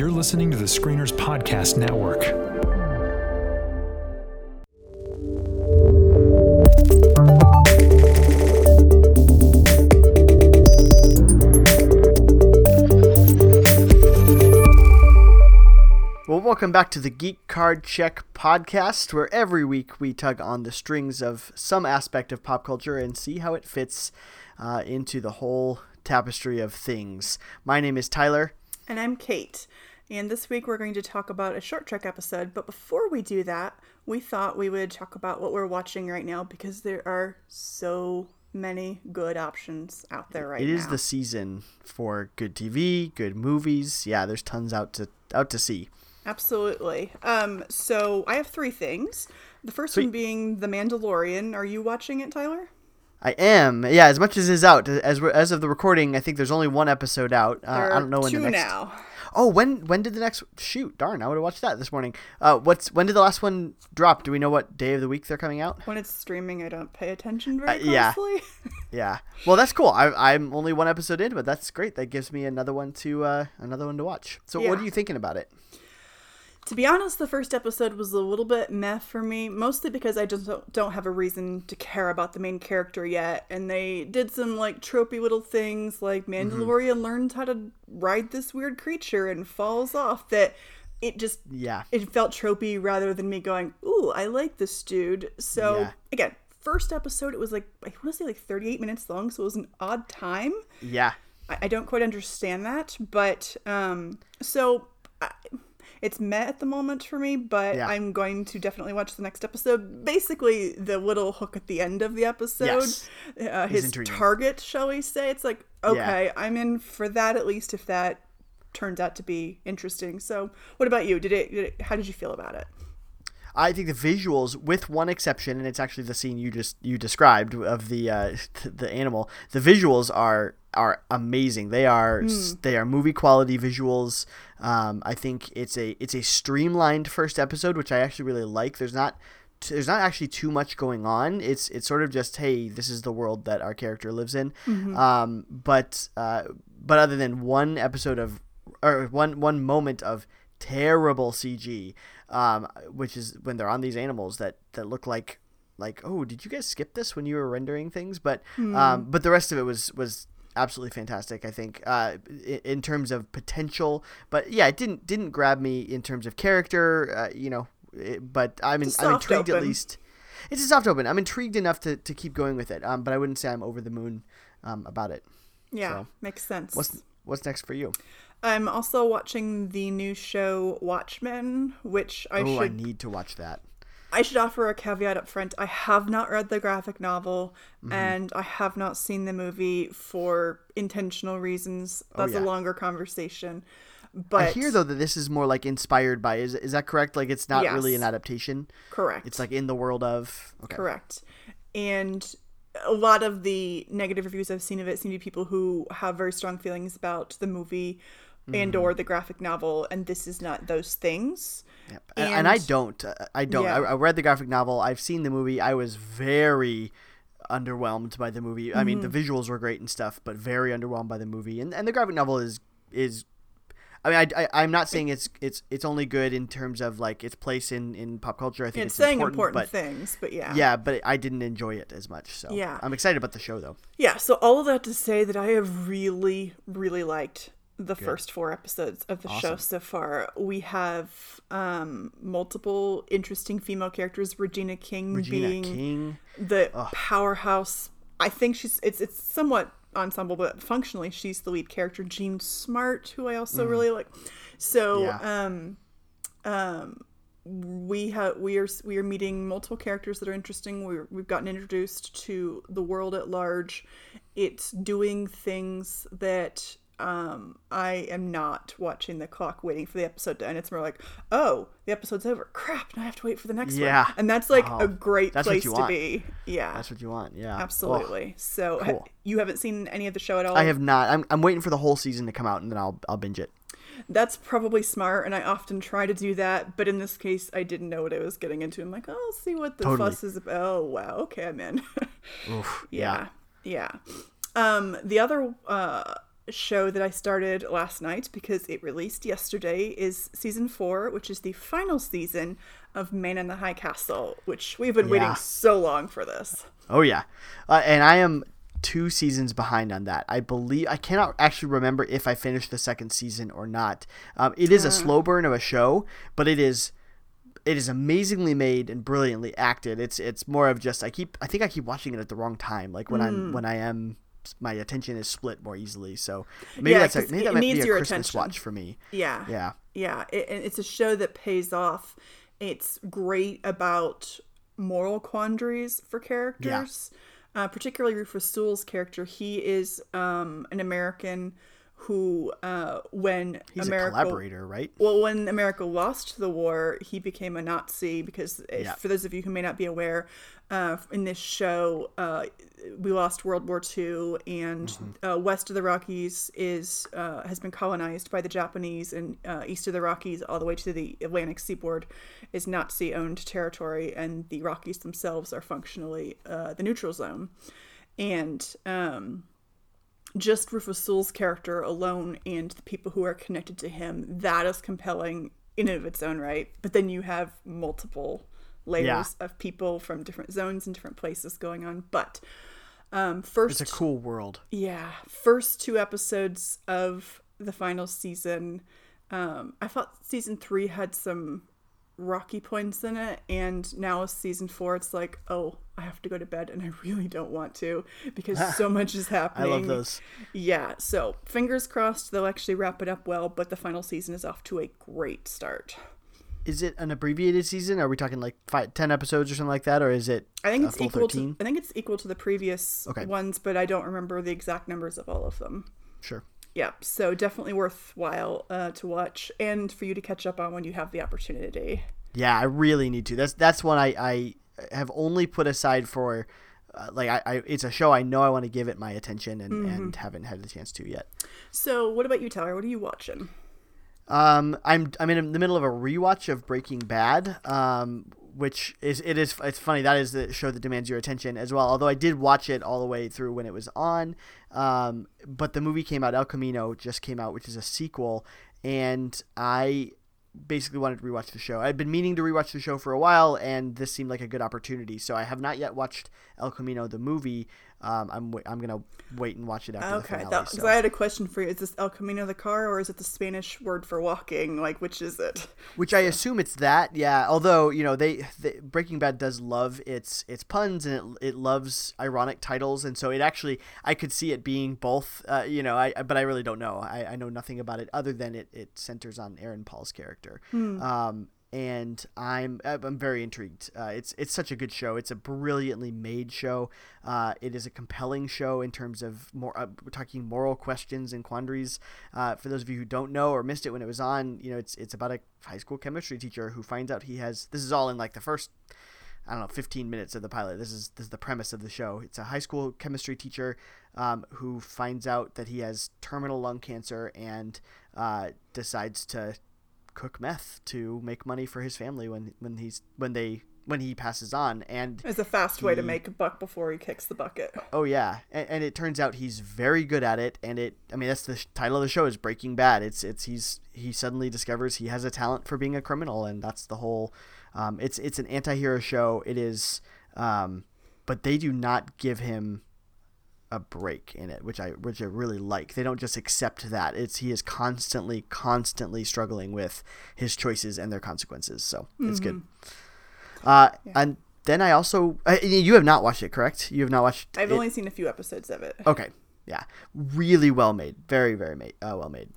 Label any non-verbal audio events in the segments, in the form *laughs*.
You're listening to the Screeners Podcast Network. Well, welcome back to the Geek Card Check podcast, where every week we tug on the strings of some aspect of pop culture and see how it fits uh, into the whole tapestry of things. My name is Tyler. And I'm Kate. And this week we're going to talk about a short trek episode. But before we do that, we thought we would talk about what we're watching right now because there are so many good options out there right It now. is the season for good TV, good movies. Yeah, there's tons out to out to see. Absolutely. Um, so I have three things. The first Sweet. one being The Mandalorian. Are you watching it, Tyler? I am. Yeah, as much as is out as as of the recording, I think there's only one episode out. Uh, I don't know when two the next. now. Oh, when when did the next shoot? Darn, I would have watched that this morning. Uh, what's when did the last one drop? Do we know what day of the week they're coming out? When it's streaming, I don't pay attention very Uh, yeah. closely. *laughs* Yeah. Well, that's cool. I, I'm only one episode in, but that's great. That gives me another one to uh, another one to watch. So, what are you thinking about it? To be honest, the first episode was a little bit meh for me, mostly because I just don't, have a reason to care about the main character yet. And they did some like tropey little things, like Mandalorian learns how to ride this weird creature and falls off. That it just Yeah. it felt tropey rather than me going, "Ooh, I like this dude." So Yeah. again, first episode it was like I want to say like 38 minutes long, so it was an odd time. Yeah. I, I don't quite understand that, but um, so I, it's met at the moment for me. But Yeah. I'm going to definitely watch the next episode. Basically, the little hook at the end of the episode, Yes. uh, his intriguing. target, shall we say? It's like okay, I'm in for that at least if that turns out to be interesting. So, what about you? Did it? Did it how did you feel about it? I think the visuals, with one exception, and it's actually the scene you just you described of the uh, *laughs* the animal. The visuals are are amazing. They are they are movie quality visuals. Um, I think it's a it's a streamlined first episode, which I actually really like. There's not t- there's not actually too much going on. It's it's sort of just hey, this is the world that our character lives in. Um, but uh, but other than one episode of or one one moment of terrible CG, um, which is when they're on these animals that that look like like oh did you guys skip this when you were rendering things? But um, but the rest of it was was absolutely fantastic. I think uh, in, in terms of potential, but yeah, it didn't didn't grab me in terms of character. Uh, you know, it, but I'm in, I'm intrigued at least. It's a soft open. I'm intrigued enough to, to keep going with it. Um, but I wouldn't say I'm over the moon um, about it. Yeah, So, makes sense. What's what's next for you? I'm also watching the new show Watchmen, which I should oh, I need to watch that. I should offer a caveat up front. I have not read the graphic novel Mm-hmm. and I have not seen the movie for intentional reasons. That's Oh, yeah. a longer conversation. But I hear though that this is more like inspired by. Is is that correct? Like it's not really an adaptation. correct. It's like in the world of. Okay. correct. And a lot of the negative reviews I've seen of it seem to be people who have very strong feelings about the movie and Mm-hmm. or the graphic novel and this is not those things. Yep. And, and I don't. uh, I don't. Yeah. I, I read the graphic novel. I've seen the movie. I was very underwhelmed by the movie. I mean, the Mm-hmm. visuals were great and stuff, but very underwhelmed by the movie. And and the graphic novel is is. I mean, I, I am not saying it's it's it's only good in terms of like its place in, in pop culture. I think It's, it's, saying important, important, but things, but yeah. yeah, but I didn't enjoy it as much. So Yeah. I'm excited about the show though. Yeah, so all of that to say that I have really, really liked the first four episodes of the show so far. We have um, multiple interesting female characters. Regina King Regina being King. the powerhouse. I think she's it's it's somewhat ensemble, but functionally she's the lead character. Jean Smart, who I also really like. So Mm. Yeah. um, um, we have we are we are meeting multiple characters that are interesting. We're, we've gotten introduced to the world at large. It's doing things that um, I am not watching the clock, waiting for the episode to end. It's more like, oh, the episode's over. Crap! Now I have to wait for the next Yeah. one. And that's like Oh, a great place to want. be. Yeah, That's what you want. Yeah. Oh, absolutely. so ha- you haven't seen any of the show at all. I have not. I'm, I'm waiting for the whole season to come out and then I'll I'll binge it. That's probably smart, and I often try to do that. But in this case, I didn't know what I was getting into. I'm like, oh, I'll see what the Totally. fuss is about. Oh, wow. Okay, I'm in. *laughs* Oof, yeah, yeah. Um, the other uh, show that I started last night because it released yesterday is season four, which is the final season of Man in the High Castle, which we've been Yeah. waiting so long for this. Oh yeah, uh, and I am two seasons behind on that. I believe I cannot actually remember if I finished the second season or not. Um, it is a slow burn of a show, but it is it is amazingly made and brilliantly acted. It's it's more of just I keep I think I keep watching it at the wrong time, like when Hmm. I'm when I am my attention is split more easily. So maybe Yeah, that's a, maybe that might be a your Christmas attention. watch for me. Yeah. Yeah. Yeah. It, it's a show that pays off. It's great about moral quandaries for characters, uh, particularly Rufus Sewell's character. He is um, an American who, uh, when He's America. a collaborator, right? Well, when America lost the war, he became a Nazi because, if, Yeah. for those of you who may not be aware, uh, in this show, uh, we lost World War II, and Mm-hmm. uh, west of the Rockies is uh, has been colonized by the Japanese, and uh, east of the Rockies, all the way to the Atlantic seaboard, is Nazi-owned territory, and the Rockies themselves are functionally uh, the neutral zone, and. Um, just Rufus Sewell's character alone and the people who are connected to him, that is compelling in and of its own right. But then you have multiple layers Yeah. of people from different zones and different places going on. But um, first, It's a cool world. yeah, first two episodes of the final season. Um, I thought season three had some rocky points in it, and now with season four, it's like, oh, I have to go to bed, and I *laughs* really don't want to because so *laughs* much is happening. I love those. Yeah, so fingers crossed they'll actually wrap it up well, but the final season is off to a great start. Is it an abbreviated season? Are we talking like five, 10 episodes or something like that, or is it? I think it's equal 13? to I think it's equal to the previous Okay. ones, but I don't remember the exact numbers of all of them. Sure. Yeah, so definitely worthwhile uh, to watch and for you to catch up on when you have the opportunity. Yeah, I really need to. That's that's one I, I have only put aside for, uh, like I, I it's a show I know I want to give it my attention and, Mm-hmm. and haven't had the chance to yet. So, what about you, Tyler? What are you watching? Um, I'm I'm in the middle of a rewatch of Breaking Bad. Um, which is it is it's funny that is the show that demands your attention as well. Although I did watch it all the way through when it was on, um, but the movie came out. El Camino just came out, which is a sequel, and I basically wanted to rewatch the show. I'd been meaning to rewatch the show for a while, and this seemed like a good opportunity. So I have not yet watched El Camino the movie. Um, I'm wa- I'm gonna wait and watch it after the Okay, finale. because so. I had a question for you. Is this El Camino the car, or is it the Spanish word for walking? Like, which is it? Which I assume it's that, yeah. Although you know, they, they Breaking Bad does love its its puns and it, it loves ironic titles, and so it actually I could see it being both. Uh, you know, I but I really don't know. I, I know nothing about it other than it, it centers on Aaron Paul's character. Um, and I'm I'm very intrigued. Uh, it's it's such a good show. It's a brilliantly made show. Uh, it is a compelling show in terms of more. Uh, we're talking moral questions and quandaries. Uh, for those of you who don't know or missed it when it was on, you know, it's it's about a high school chemistry teacher who finds out he has. This is all in like the first. I don't know, 15 minutes of the pilot. This is this is the premise of the show. It's a high school chemistry teacher um, who finds out that he has terminal lung cancer and uh, decides to cook meth to make money for his family when when he's when they when he passes on and It's a fast way to make a buck before he kicks the bucket. oh yeah. And, and it turns out he's very good at it and it i mean that's the sh- title of the show is breaking bad. It's it's he's he suddenly discovers he has a talent for being a criminal and that's the whole um, it's it's an anti-hero show. It is um, but they do not give him a break in it, which I which I really like. They don't just accept that. It's he is constantly constantly struggling with his choices and their consequences. So it's good. Uh, and then I also uh, you have not watched it, correct? You have not watched. I've it? only seen a few episodes of it. Okay, yeah, really well made, very very made, uh, well made.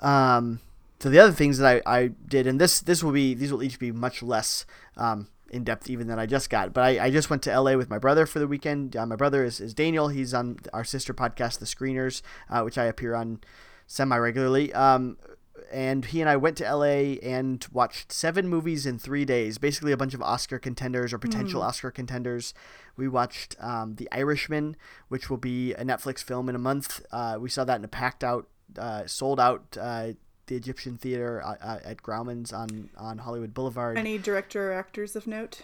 Um, so the other things that I, I did, and this this will be these will each be much less um, in depth even than I just got. But I, I just went to LA with my brother for the weekend. Uh, my brother is, is Daniel. He's on our sister podcast, The Screeners, uh, which I appear on semi regularly. Um, and he and I went to LA and watched seven movies in three days. Basically, a bunch of Oscar contenders or potential Oscar contenders. We watched um, The Irishman, which will be a Netflix film in a month. Uh, we saw that in a packed out, uh, sold out. Uh, the Egyptian Theater uh, at Grauman's on, on Hollywood Boulevard. Any director or actors of note?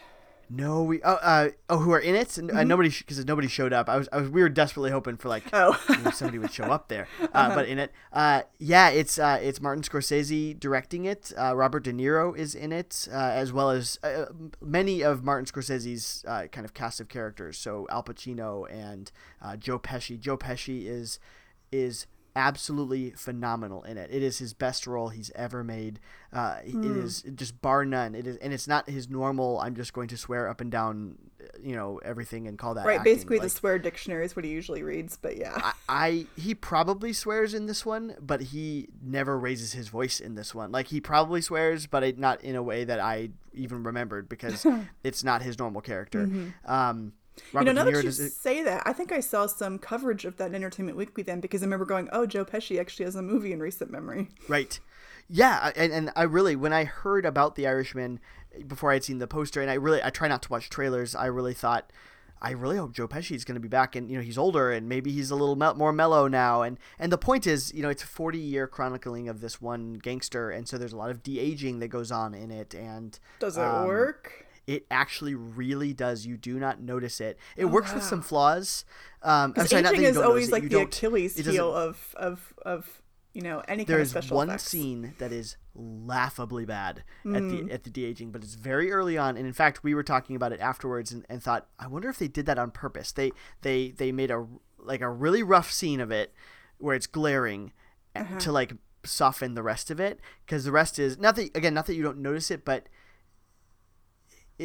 No, we oh uh, oh who are in it? And uh, nobody because nobody showed up. I was I was we were desperately hoping for like Oh. you know, somebody would show up there. *laughs* Uh, But in it, uh, yeah, it's uh, it's Martin Scorsese directing it. Uh, Robert De Niro is in it, uh, as well as uh, many of Martin Scorsese's uh, kind of cast of characters. So Al Pacino and uh, Joe Pesci. Joe Pesci is is absolutely phenomenal in it. It is his best role he's ever made. Uh, It is just bar none. It is, and it's not his normal. I'm just going to swear up and down, you know, everything and call that Right, acting. basically Like, the swear dictionary is what he usually reads, but yeah. I, I he probably swears in this one, but he never raises his voice in this one. Like he probably swears, but it, not in a way that I even remembered because *laughs* it's not his normal character. Um, Mm-hmm. you know, now that you it- say that, I think I saw some coverage of that in Entertainment Weekly then because I remember going, "Oh, Joe Pesci actually has a movie in recent memory." Right. Yeah, and, and I really when I heard about the Irishman before I had seen the poster, and I really I try not to watch trailers. I really thought. I really hope Joe Pesci is going to be back, and you know he's older, and maybe he's a little me- more mellow now. And and the point is, you know, it's a forty year chronicling of this one gangster, and so there's a lot of de aging that goes on in it. And Does it um, work? It actually really does. You do not notice it. It works with some flaws. Um, I'm sorry, aging is always like the Achilles heel of of of you know any kind of there's special one effects. scene that is laughably bad at Hmm. the at the de aging, but it's very early on. And in fact, we were talking about it afterwards and, and thought, I wonder if they did that on purpose. They they they made a like a really rough scene of it where it's glaring Uh-huh. to like soften the rest of it because the rest is not that again not that you don't notice it, but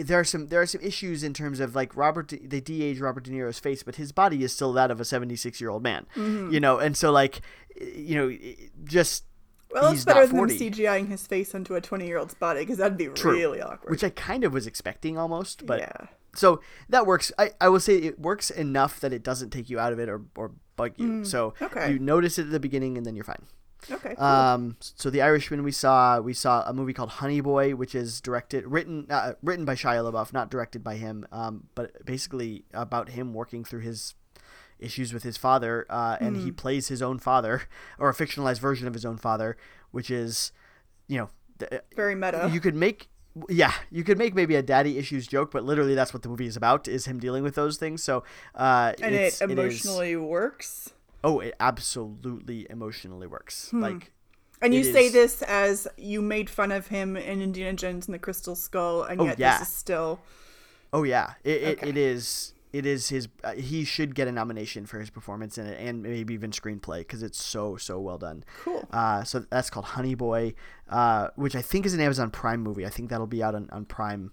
there are some there are some issues in terms of like Robert De- they de-age Robert De Niro's face, but his body is still that of a 76 year old man, Mm-hmm. you know, and so like you know just Well, it's better than 40. them CGIing his face onto a twenty-year-old's body because that'd be True. really awkward. which I kind of was expecting almost, but yeah, so that works. I, I will say it works enough that it doesn't take you out of it or, or bug you. so Mm, okay. you notice it at the beginning and then you're fine. Okay, cool. Um, so the Irishman we saw, we saw a movie called Honey Boy, which is directed, written, uh, written by Shia LaBeouf, not directed by him, um, but basically about him working through his issues with his father, uh, and Hmm. he plays his own father *laughs* or a fictionalized version of his own father, which is, you know, th- very meta. you could make yeah you could make maybe a daddy issues joke but literally that's what the movie is about is him dealing with those things so uh and it it is- emotionally works. Oh it absolutely emotionally works. Like And you say is- this as you made fun of him in Indiana Jones and the Crystal Skull, and Oh, yet yeah. this is still oh yeah. It, it, it is it is his uh, he should get a nomination for his performance in it and maybe even screenplay because it's so so well done. Cool. uh so that's called honey boy uh which i think is an amazon prime movie. I think that'll be out on, on prime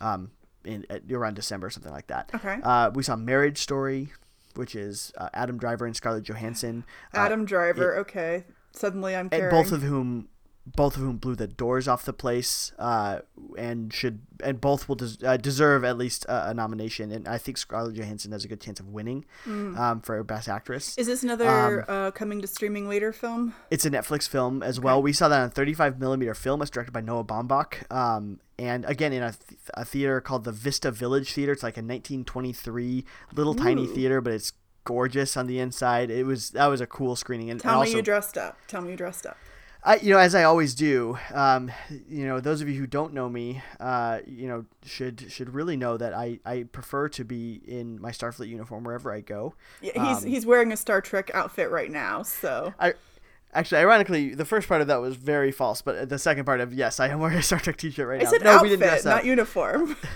um in around december or something like that. Okay. uh we saw marriage story which is uh, adam driver and scarlett johansson uh, Adam Driver. okay, suddenly I'm and caring. both of whom both of whom blew the doors off the place uh, and should and both will des- uh, deserve at least a, a nomination and I think Scarlett Johansson has a good chance of winning um, for best actress. Mm. is this another um, uh, coming to streaming later film? It's a Netflix film as well. We saw that on 35 millimeter film. It's directed by Noah Baumbach. Um, and again, in a, th- a theater called the Vista Village Theater. It's like a 1923 little tiny theater, but it's gorgeous on the inside. It was that was a cool screening. And, Tell and me also, you dressed up. Tell me you dressed up. I, you know, as I always do, um, you know, those of you who don't know me, uh, you know, should should really know that I, I prefer to be in my Starfleet uniform wherever I go. Yeah, he's Um, he's wearing a Star Trek outfit right now, so I actually, ironically, the first part of that was very false, but the second part of yes, I am wearing a Star Trek T-shirt right I now. said no, outfit, we didn't dress up. not uniform. *laughs*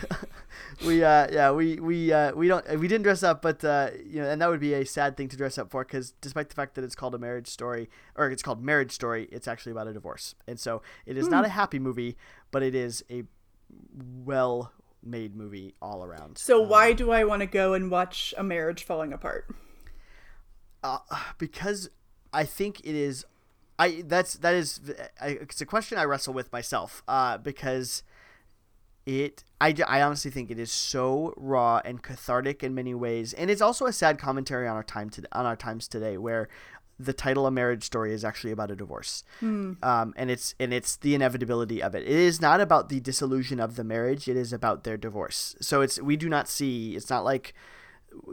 *laughs* we uh yeah we we uh we don't we didn't dress up but uh you know and that would be a sad thing to dress up for because despite the fact that it's called a marriage story or it's called marriage story it's actually about a divorce and so it is Hmm. not a happy movie but it is a well made movie all around so why do I want to go and watch a marriage falling apart? uh, because I think it is. I that's that is I, it's a question I wrestle with myself. Uh, because it I, I honestly think it is so raw and cathartic in many ways, and it's also a sad commentary on our time to on our times today, where the title of Marriage Story" is actually about a divorce, um, and it's and it's the inevitability of it. It is not about the dissolution of the marriage; it is about their divorce. So it's we do not see. It's not like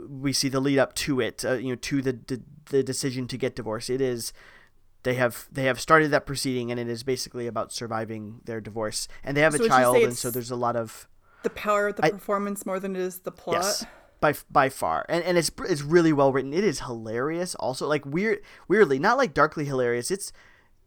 we see the lead up to it, uh, you know, to the, the the decision to get divorced. It is they have they have started that proceeding, and it is basically about surviving their divorce, and they have So a would you say child, and so there's a lot of the power of the performance more than it is the plot. Yes, by by far, and and it's it's really well written. It is hilarious. Also, like weird, weirdly, not like darkly hilarious. It's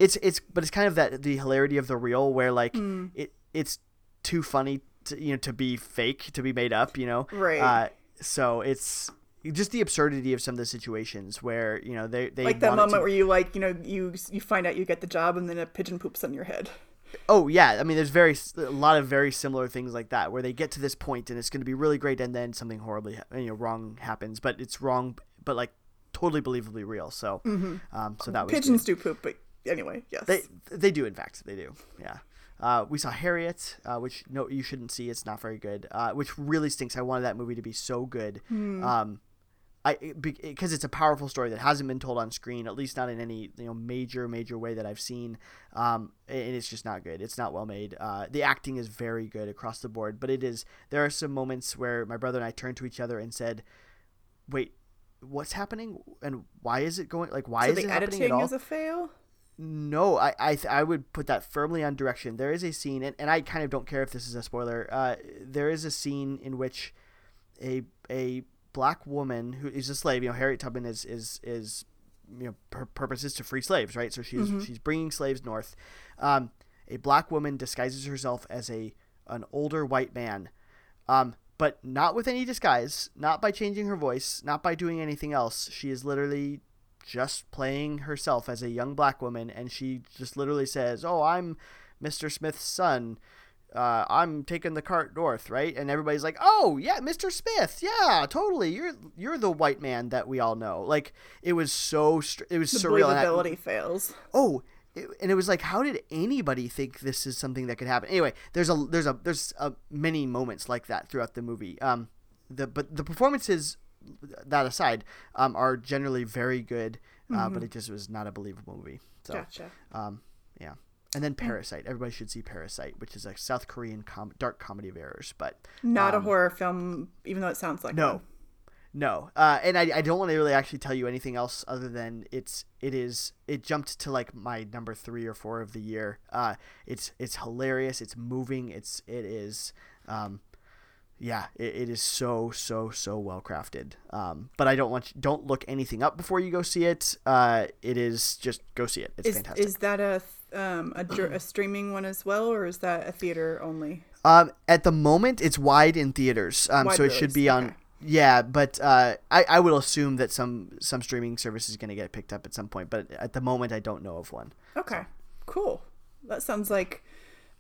it's it's, but it's kind of that the hilarity of the real, where like Hmm. it it's too funny to you know to be fake, to be made up. You know, Right. Uh, so it's just the absurdity of some of the situations where you know they they Like that moment to- where you like, you know, you you find out you get the job and then a pigeon poops on your head. Oh yeah, I mean, there's very a lot of very similar things like that where they get to this point and it's going to be really great, and then something horribly you know wrong happens, but it's wrong, but like totally believably real. So, um, so that was Mm-hmm. Pigeons good. do poop, but anyway, yes. They they do in fact they do yeah. Uh, we saw Harriet, uh, which no you shouldn't see. It's not very good. Uh, which really stinks. I wanted that movie to be so good. Um, I because it's a powerful story that hasn't been told on screen, at least not in any you know major major way that I've seen. Um, and it's just not good. It's not well made. Uh, the acting is very good across the board, but it is there are some moments where my brother and I turned to each other and said, "Wait, what's happening? And why is it going? Like why so is the it happening at all?" is a fail. No, I I, th- I would put that firmly on direction. There is a scene, and, and I kind of don't care if this is a spoiler. Uh, there is a scene in which a a black woman who is a slave. You know, Harriet Tubman is is is you know her purpose is to free slaves, right? So she's she's bringing slaves north. Um, a black woman disguises herself as a an older white man, um, but not with any disguise, not by changing her voice, not by doing anything else. She is literally just playing herself as a young black woman, and she just literally says, "Oh, I'm Mr. Smith's son. Uh, I'm taking the cart north, right?" And everybody's like, "Oh, yeah, Mr. Smith. Yeah, totally. You're you're the white man that we all know." Like it was so str- it was The surreal. believability fails. oh and it was like how did anybody think this is something that could happen anyway there's a there's a there's a, many moments like that throughout the movie um the but the performances that aside um are generally very good uh, but it just was not a believable movie so Gotcha. um yeah and then Parasite. Everybody should see Parasite, which is a South Korean com- dark comedy of errors. But Not a horror film, even though it sounds like Um, no, one. no, uh, and I, I don't want to really actually tell you anything else other than it's it is it jumped to like my number three or four of the year. Uh, it's it's hilarious. It's moving. It's it is. Um, yeah, it, it is so so so well crafted. Um, but I don't want you, don't look anything up before you go see it. Uh, it is just go see it. It's Is fantastic. is that a um a, a streaming one as well, or is that a theater only? Um, at the moment, it's wide in theaters, um, Wide so it should be on. okay. Yeah, but uh, I I will assume that some some streaming service is going to get picked up at some point. But at the moment, I don't know of one. Okay, cool. That sounds like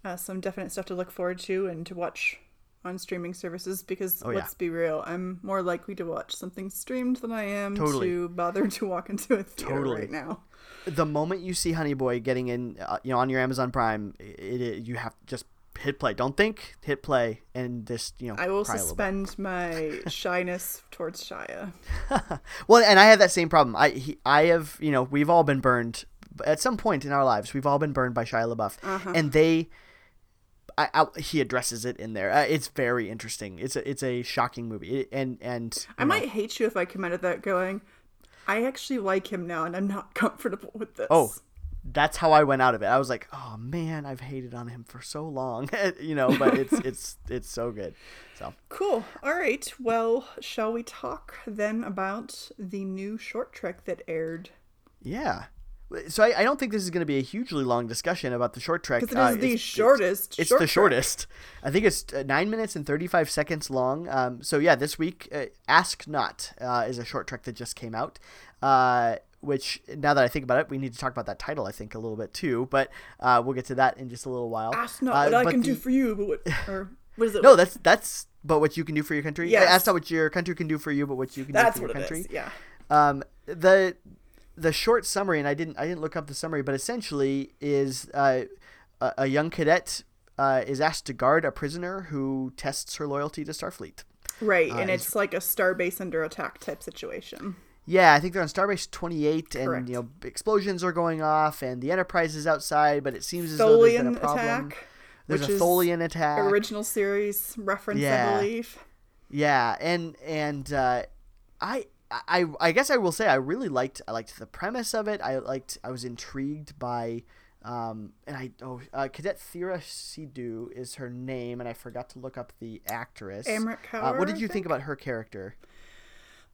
uh, some definite stuff to look forward to and to watch on streaming services. Because Oh, yeah. let's be real, I'm more likely to watch something streamed than I am Totally. to bother to walk into a theater Totally. right now. The moment you see Honey Boy getting in, uh, you know, on your Amazon Prime, it, it you have to just hit play. Don't think, hit play, and just you know. I will cry a bit. suspend *laughs* my shyness towards Shia. *laughs* Well, and I have that same problem. I he, I have you know we've all been burned at some point in our lives. We've all been burned by Shia LaBeouf, Uh-huh. and they. I, I, he addresses it in there. Uh, it's very interesting. It's a it's a shocking movie, It- and and I know, might hate you if I come out of that going. I actually like him now, and I'm not *laughs* comfortable with this. Oh, that's how I went out of it. I was like, oh man, I've hated on him for so long, *laughs* you know. But it's *laughs* it's it's so good. So Cool. All right. Well, shall we talk then about the new short trek that aired? yeah. So I, I don't think this is going to be a hugely long discussion about the short trek. Because it is Uh, the it's- shortest. It's short the shortest. I think it's uh, nine minutes and thirty-five seconds long. Um, so yeah, this week, uh, "Ask Not" uh, is a short trek that just came out. Uh, which now that I think about it, we need to talk about that title. I think a little bit too, but uh, we'll get to that in just a little while. Ask not Uh, what I can do for you, but what *laughs* or what is it? No, that's that's but what you can do for your country. Yeah, ask not what your country can do for you, but what you can that's do for your it country. is. Yeah. Um, the the short summary, and I didn't I didn't look up the summary, but essentially is uh, a, a young cadet uh, is asked to guard a prisoner who tests her loyalty to Starfleet. Right, Uh, and it's- it's like a starbase under attack type situation. Yeah, I think they're on Starbase 28, and Correct. you know explosions are going off, and the Enterprise is outside, but it seems as though there's been a problem. attack. There's which a is Tholian attack. Original series reference, Yeah. I believe. Yeah, and and uh, I I I guess I will say I really liked I liked the premise of it. I liked I was intrigued by Um, and I oh uh, Cadet Thira Sidhu is her name, and I forgot to look up the actress. Amrit Uh, Kaur, what did you think think? about her character?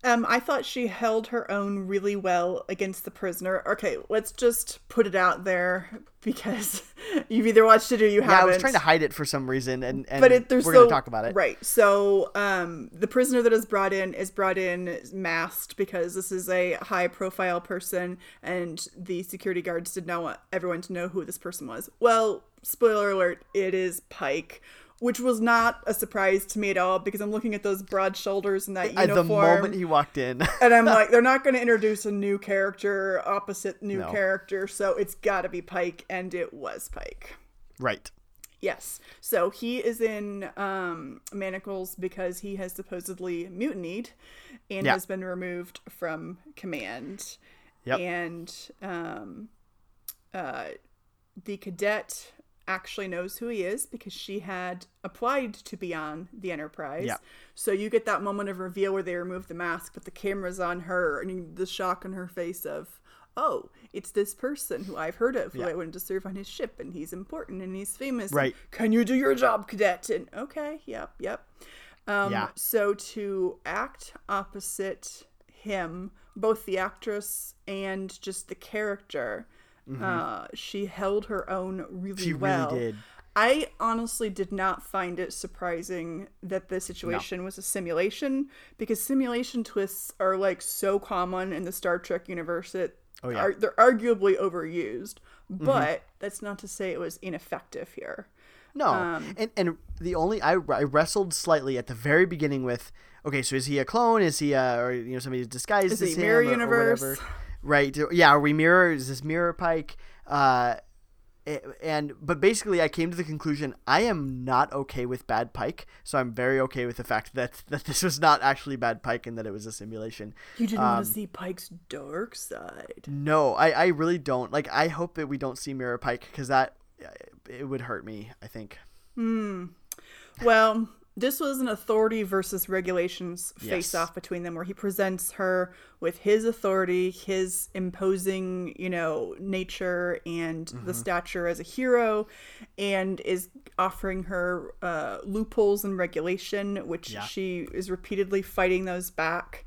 Um, I thought she held her own really well against the prisoner. Okay, let's just put it out there *laughs* because *laughs* you've either watched it or you Yeah, haven't. I was trying to hide it for some reason, and, and but it, there's we're so, gonna talk about it. right. So, um, the prisoner that is brought in is brought in masked because this is a high-profile person, and the security guards did not want everyone to know who this person was. Well, spoiler alert: it is Pike. Which was not a surprise to me at all because I'm looking at those broad shoulders and that At uniform. the moment he walked in, *laughs* And I'm *laughs* like, they're not going to introduce a new character, opposite new No. character, so it's got to be Pike, and it was Pike. right? Yes. So he is in um, manacles because he has supposedly mutinied and Yeah. has been removed from command. Yep. And um, uh, the cadet actually knows who he is because she had applied to be on the Enterprise. Yeah. So you get that moment of reveal where they remove the mask, but the camera's on her, and the shock on her face of, oh, it's this person who I've heard of, who Yeah. I wanted to serve on his ship, and he's important and he's famous. and, Right. Can you do your job, cadet? And okay, yep, yep. Um, Yeah. So to act opposite him, both the actress and just the character, uh, she held her own really Mm-hmm. She well. really did. I honestly did not find it surprising that the situation was a simulation because simulation twists are like so common in the Star Trek universe that Oh, yeah. Mm-hmm. are, they're arguably overused. But that's not to say it was ineffective here. No, Um, and and the only I, I wrestled slightly at the very beginning with okay, so is he a clone? Is he uh or you know somebody disguised Is as he him mirror or- or universe? whatever? Right? Yeah, are we mirror? Is this mirror Pike? Uh, and but basically, I came to the conclusion I am not okay with bad Pike, so I'm very okay with the fact that that this was not actually bad Pike and that it was a simulation. You didn't Um, want to see Pike's dark side. No, I, I really don't. Like, I hope that we don't see Mirror Pike because that it would hurt me. I think. Hmm. Well, this was an authority versus regulations Yes. face off between them where he presents her with his authority, his imposing, you know, nature and Mm-hmm. the stature as a hero, and is offering her uh, loopholes in regulation, which Yeah. she is repeatedly fighting those back.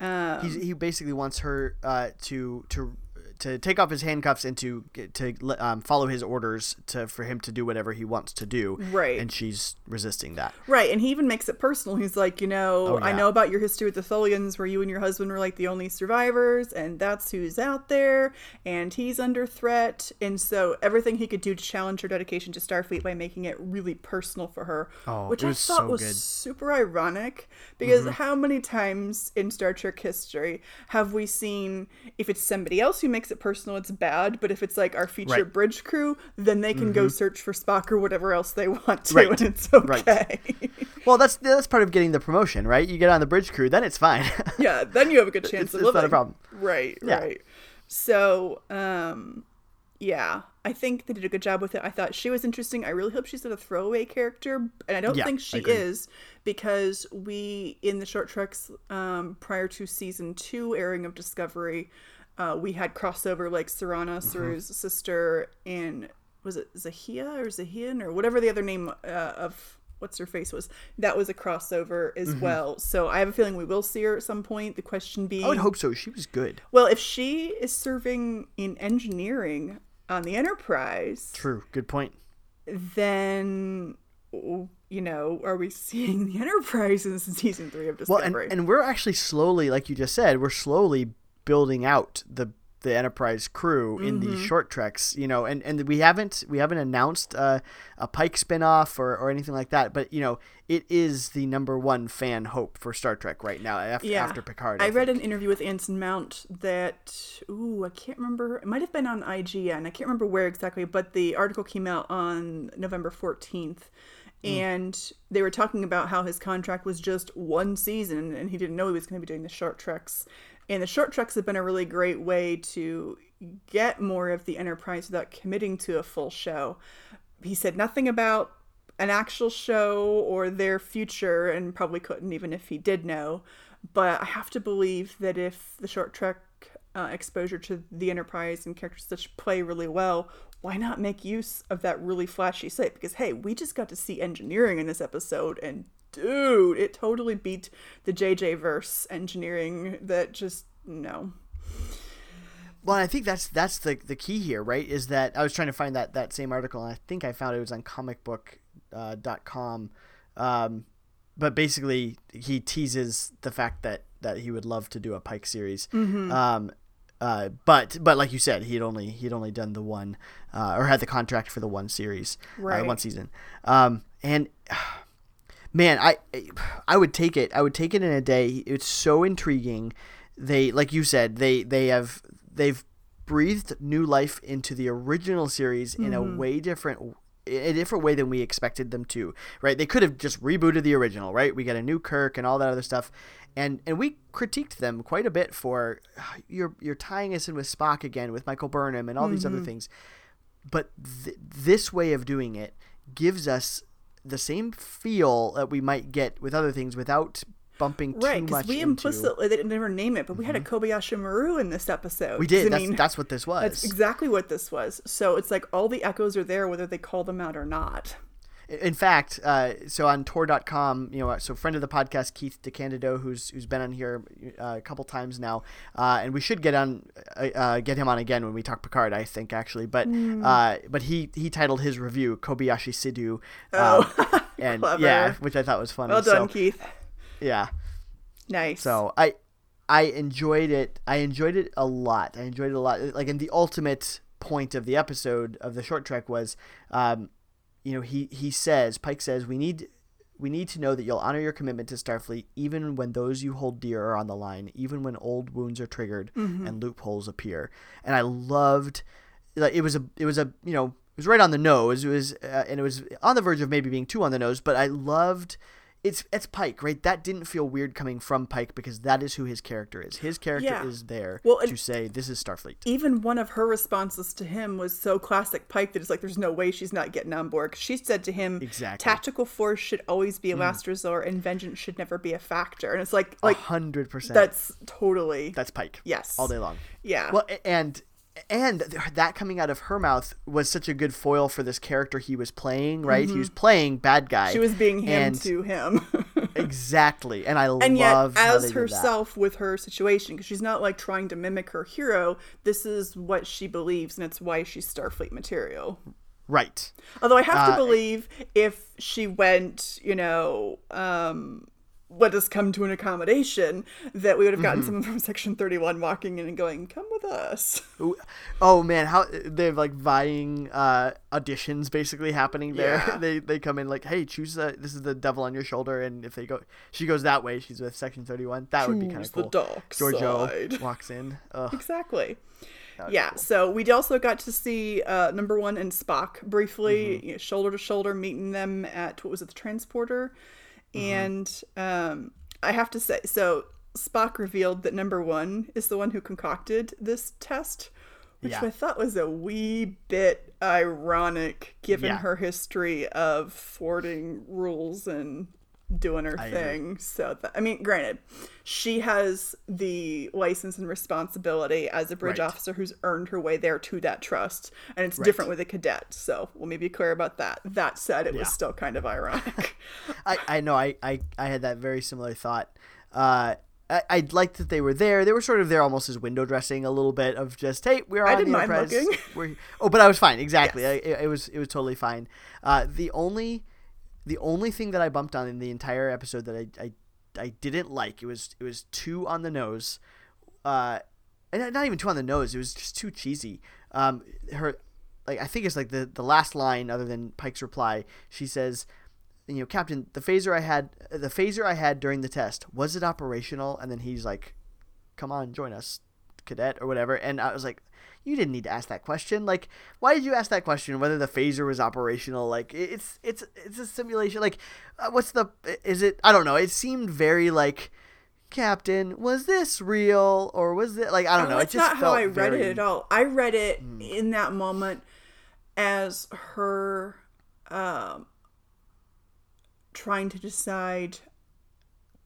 Um, He's, he basically wants her uh, to to to take off his handcuffs and to to um, follow his orders to for him to do whatever he wants to do. Right. And she's resisting that. Right, and he even makes it personal. He's like, you know, Oh, I know about your history with the Tholians, where you and your husband were like the only survivors, and that's who's out there, and he's under threat. And so everything he could do to challenge her dedication to Starfleet by making it really personal for her, Oh, which I thought so was good. Mm-hmm. super ironic. Because how many times in Star Trek history have we seen if it's somebody else who makes it personal, it's bad, but if it's like our featured Right. Mm-hmm. bridge crew, then they can go search for Spock or whatever else they want to, Right. and it's Right. okay. *laughs* Well, that's that's part of getting the promotion, right? You get on the bridge crew, then it's fine. *laughs* yeah, then you have a good chance It's- of it's not a problem. Right, Yeah. right. So, um, yeah, I think they did a good job with it. I thought she was interesting. I really hope she's not a throwaway character, and I don't Yeah, think she is because we in the short treks um, prior to season two airing of Discovery, uh, we had crossover like Siranna, Mm-hmm. Saru's sister, and was it Zahia or Zahian or whatever the other name uh, of what's her face was. That was a crossover as Mm-hmm. well. So I have a feeling we will see her at some point. The question being, I would hope so. She was good. well, if she is serving in engineering on the Enterprise, True. Good point. then you know, are we *laughs* seeing the Enterprise in season three of Discovery? Well, and, and we're actually slowly, like you just said, we're slowly building out the the Enterprise crew in these Mm-hmm. short treks, you know, and, and we haven't we haven't announced uh, a Pike spinoff or, or anything like that, but you know, it is the number one fan hope for Star Trek right now after yeah, after Picard. I, I, read an interview with Anson Mount that ooh, I can't remember. It might have been on IGN. I can't remember where exactly, but the article came out on November fourteenth. Hmm. And they were talking about how his contract was just one season and he didn't know he was going to be doing the short treks. And the short treks have been a really great way to get more of the Enterprise without committing to a full show. He said nothing about an actual show or their future, and probably couldn't even if he did know. But I have to believe that if the short trek uh, exposure to the Enterprise and characters that play really well, why not make use of that really flashy set? Because hey, we just got to see engineering in this episode, and dude, it totally beat the JJ verse engineering. That just no. Well, I think that's that's the the key here, right? Is that I was trying to find that that same article, and I think I found it was on comicbook.com. Uh, um, but basically, he teases the fact that that he would love to do a Pike series. Mm-hmm. Um, uh, but but like you said, he'd only he'd only done the one, uh, or had the contract for the one series, Right. uh, one season. Um, and *sighs* man, I I would take it. I would take it in a day. It's so intriguing. They like you said, they they have they've breathed new life into the original series in a way different a different way than we expected them to right they could have just rebooted the original right we got a new kirk and all that other stuff and and we critiqued them quite a bit for "Ah, *sighs* you're you're tying us in with spock again with michael burnham and all these other things but th- this way of doing it gives us the same feel that we might get with other things without bumping Right, too because much we into- implicitly they didn't never name it, but we had a mm-hmm. Kobayashi Maru in this episode. we did that's, mean, that's what this was that's exactly what this was. So it's like all the echoes are there, whether they call them out or not. In fact, uh, so on Tor.com, you know, so friend of the podcast Keith DeCandido, who's who's been on here uh, a couple times now, uh, and we should get on uh, uh, get him on again when we talk Picard, I think actually, but uh, but he he titled his review Kobayashi Sidhu, *laughs* and Oh, Clever. yeah, which I thought was funny. Well done, so, Keith. Yeah, Nice. so I I enjoyed it. I enjoyed it a lot. I enjoyed it a lot. Like, in the ultimate point of the episode of the short trek was, um, you know, he he says Pike says we need we need to know that you'll honor your commitment to Starfleet even when those you hold dear are on the line, even when old wounds are triggered and loopholes appear. And I loved like it was a it was a you know it was right on the nose. It was uh, and it was on the verge of maybe being too on the nose, but I loved. It's it's Pike, right? That didn't feel weird coming from Pike because that is who his character is. His character Yeah. is there Well, to say this is Starfleet. even one of her responses to him was so classic Pike that it's like there's no way she's not getting on board. She said to him, Exactly. "Tactical force should always be a mm. last resort, and vengeance should never be a factor." And it's like like hundred percent. that's totally that's Pike. Yes. all day long. yeah. Well, and and that coming out of her mouth was such a good foil for this character he was playing. Right, he was playing bad guy. Mm-hmm. she was being him and to him. *laughs* exactly, and I and yet love how they as herself with her situation because she's not like trying to mimic her hero this is what she believes and it's why she's starfleet material Right. although i have to Uh, believe if she went you know um let us come to an accommodation that we would have gotten Mm-hmm. someone from section 31 walking in and going come with us Oh man, how they have like vying uh, auditions basically happening there. Yeah. *laughs* they they come in like, hey, choose the this is the devil on your shoulder, and if they go, she goes that way. She's with section thirty one. That would be kind Choose of the cool. dark Georgiou side. walks in. Ugh, exactly that would be yeah cool. so we also got to see uh, number one and spock briefly Mm-hmm. you know, shoulder to shoulder meeting them at what was it the transporter Mm-hmm. and um, i have to say so spock revealed that number one is the one who concocted this test which Yeah. i thought was a wee bit ironic given Yeah. her history of thwarting rules and doing her I agree. thing so that, i mean granted she has the license and responsibility as a bridge Right. officer who's earned her way there to that trust and it's Right. different with a cadet so we'll maybe be clear about that that said it Yeah. was still kind of ironic *laughs* I, I know I, I, I had that very similar thought. Uh, I, I liked that they were there. They were sort of there almost as window dressing a little bit of just hey we're on I didn't the mind looking. Oh, but I was fine exactly. Yes. I, it, it was it was totally fine. Uh, the only the only thing that I bumped on in the entire episode that I, I, I didn't like it was it was too on the nose. Uh, and not even too on the nose. It was just too cheesy. Um, her like I think it's like the the last line other than Pike's reply. She says, you know, Captain, the phaser I had, the phaser I had during the test, was it operational? And then he's like, "Come on, join us, cadet, or whatever." And I was like, "You didn't need to ask that question. Like, why did you ask that question? Whether the phaser was operational? Like, it's it's it's a simulation. Like, uh, what's the? Is it? I don't know. It seemed very like." Captain, was this real or was it like I don't know? It's it just not how I read very, it at all. I read it in that moment as her um, trying to decide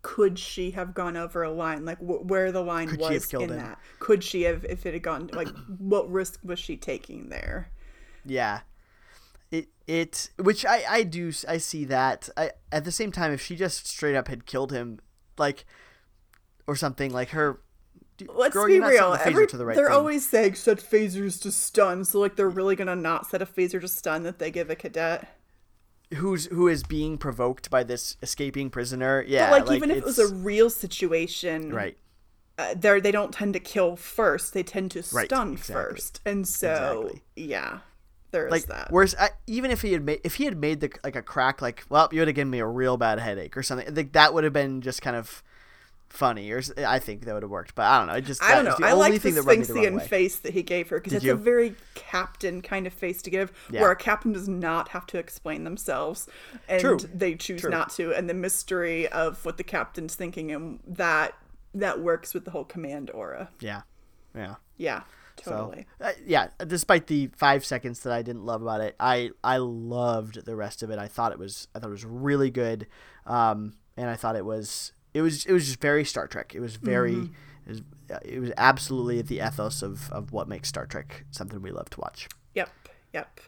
could she have gone over a line? Like wh- where the line Could was in him? that? Could she have if it had gone like *clears throat* what risk was she taking there? Yeah. It it which I I do i see that. I at the same time if she just straight up had killed him like or something like her Let's girl, be real. the Every, the right they're thing. always saying set phasers to stun, so like they're really gonna not set a phaser to stun that they give a cadet. Who's who is being provoked by this escaping prisoner. Yeah, But like, even if it was a real situation, right. uh, they they don't tend to kill first. They tend to Right, stun exactly. first, and so Exactly. yeah, there is like that. whereas I, even if he had made if he had made the like a crack like well you would have given me a real bad headache or something like that would have been just kind of funny or i think that would have worked but I don't know it just I don't know. the I only like the thing that rubbed me the Sphinxian face that he gave her because it's you? a very captain kind of face to give, Yeah. where a captain does not have to explain themselves, and True. they choose True. not to, and the mystery of what the captain's thinking, and that that works with the whole command aura. yeah yeah Yeah, so totally. uh, yeah despite the five seconds that I didn't love about it I I loved the rest of it I thought it was I thought it was really good um and I thought it was it was it was just very Star Trek it was very Mm-hmm. it was uh, it was absolutely the ethos of, of what makes Star Trek something we love to watch. Yep, yep.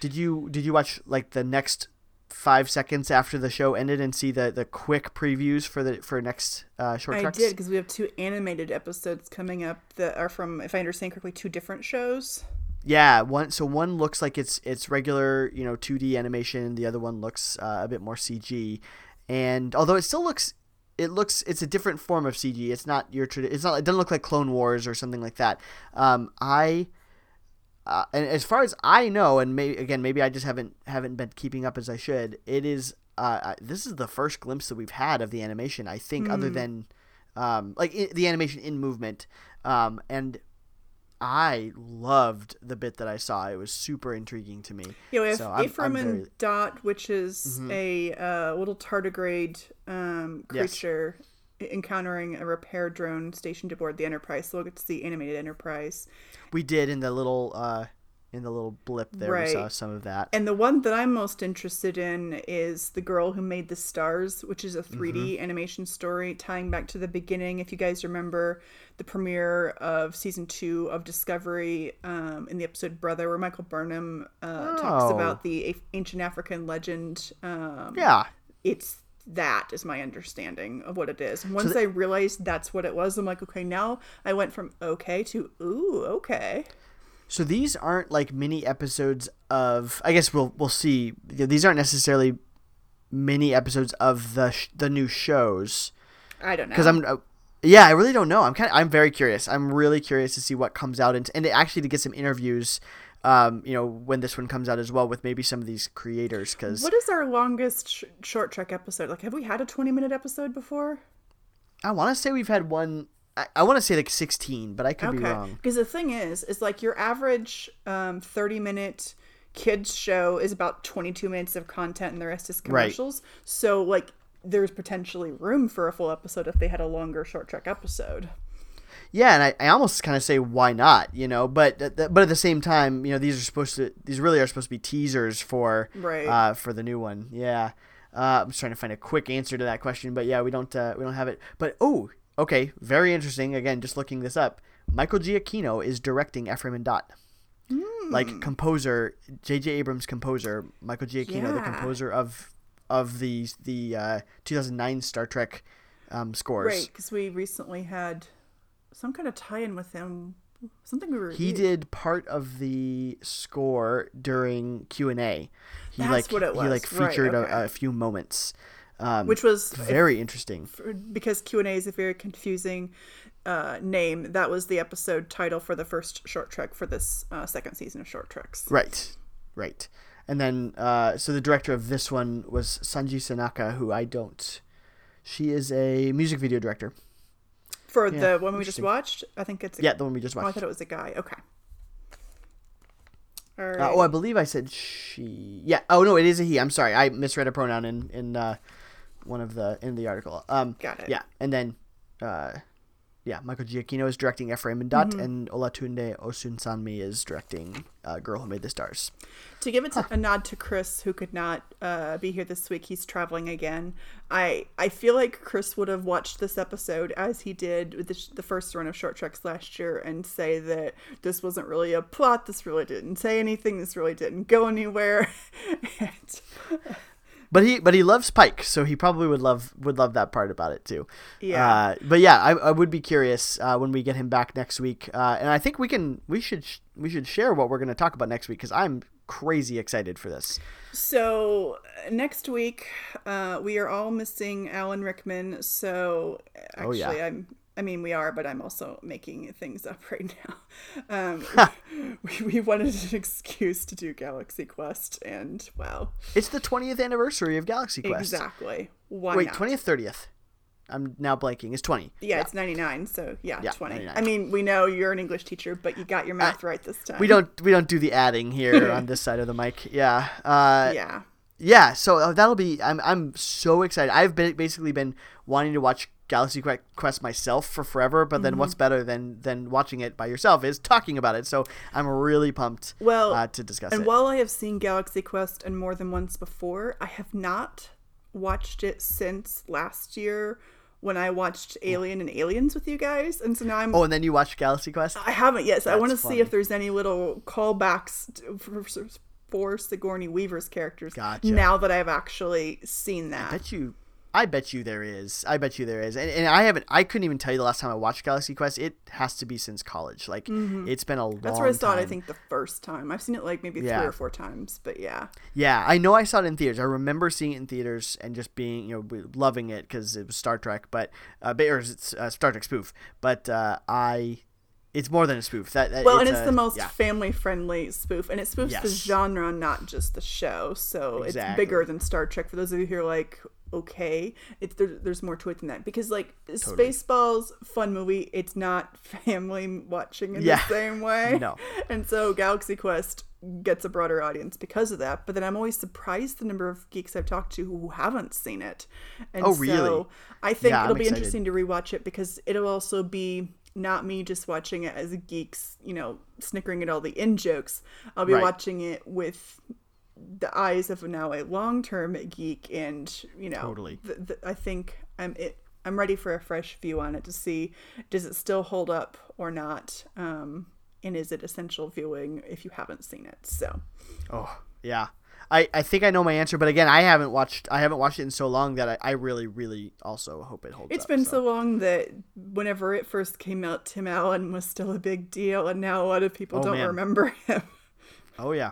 Did you did you watch like the next five seconds after the show ended and see the, the quick previews for the for next uh, short I did because we have two animated episodes coming up that are from, if I understand correctly, two different shows. Yeah, one so one looks like it's it's regular you know 2D animation. The other one looks uh, a bit more CG, and although it still looks it looks it's a different form of CG. It's not your tradi- it's not it doesn't look like Clone Wars or something like that. Um, I. Uh, and as far as I know, and maybe again, maybe I just haven't haven't been keeping up as I should. It is uh, I- this is the first glimpse that we've had of the animation. I think, other than um, like i the animation in movement, um, and I loved the bit that I saw. It was super intriguing to me. Yeah, we have So I'm- Ephraim I'm very- Mm-hmm. Dot, which is a uh, little tardigrade um, Yes. creature encountering a repair drone stationed aboard the Enterprise. So we'll get to see animated Enterprise. We did in the little uh, in the little blip there. We saw some of that. And the one that I'm most interested in is The Girl Who Made the Stars, which is a 3D Mm-hmm. animation story tying back to the beginning. If you guys remember the premiere of season two of Discovery um, in the episode Brother, where Michael Burnham uh, talks Oh. about the a- ancient African legend. Um, yeah, it's that is my understanding of what it is. And once I realized that's what it was, I'm like, okay, now I went from okay to ooh, okay. So these aren't like mini episodes of. I guess we'll we'll see. These aren't necessarily mini episodes of the sh- the new shows I don't know. because I'm. Uh, yeah, I really don't know. I'm kind of. I'm very curious. I'm really curious to see what comes out and and actually to get some interviews. Um, you know, when this one comes out as well with maybe some of these creators because What is our longest sh- short trek episode? Like, have we had a 20 minute episode before? I want to say we've had one. I, I want to say like 16, but I could be Okay. wrong. Because the thing is, is like your average um, 30 minute kids show is about 22 minutes of content and the rest is Right. commercials. So, like, there's potentially room for a full episode if they had a longer short trek episode. Yeah, and I, I almost kind of say why not, you know, but but at the same time, you know, these are supposed to these really are supposed to be teasers for Right. uh, for the new one. Yeah, uh, I'm just trying to find a quick answer to that question, but yeah, we don't uh, we don't have it. But oh, okay, very interesting. Again, just looking this up, Michael Giacchino is directing Ephraim and Dot. Hmm. Like composer, J.J. Abrams composer, Michael Giacchino, the composer of of the the uh, 2009 Star Trek um, scores. Right. Because we recently had some kind of tie in with him. Something we were. He did part of the score during Q and A. He That's like what it was. he like Right, featured okay. a, a few moments, um, Which was very interesting. because q&a is a very confusing uh, name that was the episode title for the first short trek for this uh, second season of short treks Right, right. And then uh, so the director of this one was Sanji Senaka, who I don't. She is a music video director. for Yeah, the one we just watched i think it's a, Yeah, the one we just oh, i thought it was a guy okay right Uh, oh, I believe I said she. Yeah. Oh no, it is a he. I'm sorry, I misread a pronoun in in uh, one of the in the article. Um, Got it. Yeah, and then uh, yeah, Michael Giacchino is directing Ephraim and Dot, Mm-hmm. and Olatunde Osunsanmi is directing uh, Girl Who Made the Stars. To give it to, a nod to Chris, who could not uh, be here this week, he's traveling again. I I feel like Chris would have watched this episode as he did with the, the first run of Short Treks last year and say that this wasn't really a plot, this really didn't say anything, this really didn't go anywhere. *laughs* and, But he but he loves Pike, so he probably would love would love that part about it too. Yeah. Uh, but yeah, I, I would be curious uh, when we get him back next week, uh, and I think we can we should sh- we should share what we're going to talk about next week because I'm crazy excited for this. So uh, next week, uh, we are all missing Alan Rickman. So Oh, actually, yeah. I'm. I mean, we are, but I'm also making things up *laughs* right now. Um, *laughs* we, we wanted an excuse to do Galaxy Quest, and wow, It's the 20th anniversary of Galaxy Quest. exactly. Why Wait, not? 20th, 30th. I'm now blanking. It's 20. Yeah, it's 99. So yeah, Yeah, 20. 99. I mean, we know you're an English teacher, but you got your math right this time. We don't we don't do the adding here *laughs* on this side of the mic. Yeah. Uh, Yeah. yeah so uh, that'll be i'm i'm so excited i've been basically been wanting to watch galaxy quest myself for forever but then Mm-hmm. what's better than than watching it by yourself is talking about it so i'm really pumped Well, uh, to discuss And it while I have seen Galaxy Quest and more than once before, I have not watched it since last year when I watched Alien and Aliens with you guys. And so now I'm. oh and then you watched galaxy quest I haven't yet. So I want to see if there's any little callbacks to, for, for Sigourney Weaver's characters Gotcha. now that I've actually seen that. bet you i bet you there is i bet you there is and, and i haven't i couldn't even tell you the last time i watched galaxy quest it has to be since college like it's been a long Mm-hmm. That's where I saw it, I think, the first time. I've seen it like maybe Yeah. three or four times, but yeah. Yeah, I know I saw it in theaters. I remember seeing it in theaters and just being, you know, loving it because it was Star Trek, but uh, or it's uh, Star Trek spoof. But uh, I, it's more than a spoof. That, that Well, and it's a- the most yeah. family friendly spoof, and it spoofs the Yes. genre, not just the show. So it's bigger than Star Trek. For those of you who are like, okay, it's there, there's more to it than that because like Spaceballs, fun movie. It's not *laughs* family watching in Yeah. the same way. No. *laughs* and so Galaxy Quest gets a broader audience because of that. But then I'm always surprised the number of geeks I've talked to who haven't seen it. And Oh, really? So I think Yeah, it'll I'm be excited. interesting to rewatch it because it'll also be not me just watching it as geeks, you know, snickering at all the in jokes. I'll be Right. watching it with the eyes of now a long-term geek, and you know, Totally. th- th- I think I'm it. I'm ready for a fresh view on it to see does it still hold up or not, um, and is it essential viewing if you haven't seen it. So Oh, yeah. I, I think I know my answer, but again, I haven't watched I haven't watched it in so long that I, I really really also hope it holds. It's up, been so long that whenever it first came out, Tim Allen was still a big deal, and now a lot of people Oh, don't man. remember him. Oh yeah.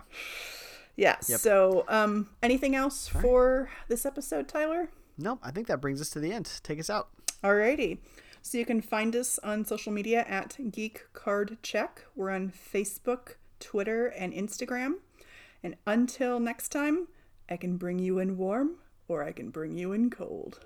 Yeah. So, um, anything else for this episode, Tyler? No, I think that brings us to the end. Take us out. Alrighty. So you can find us on social media at Geek Card Check. We're on Facebook, Twitter, and Instagram. And until next time, I can bring you in warm or I can bring you in cold.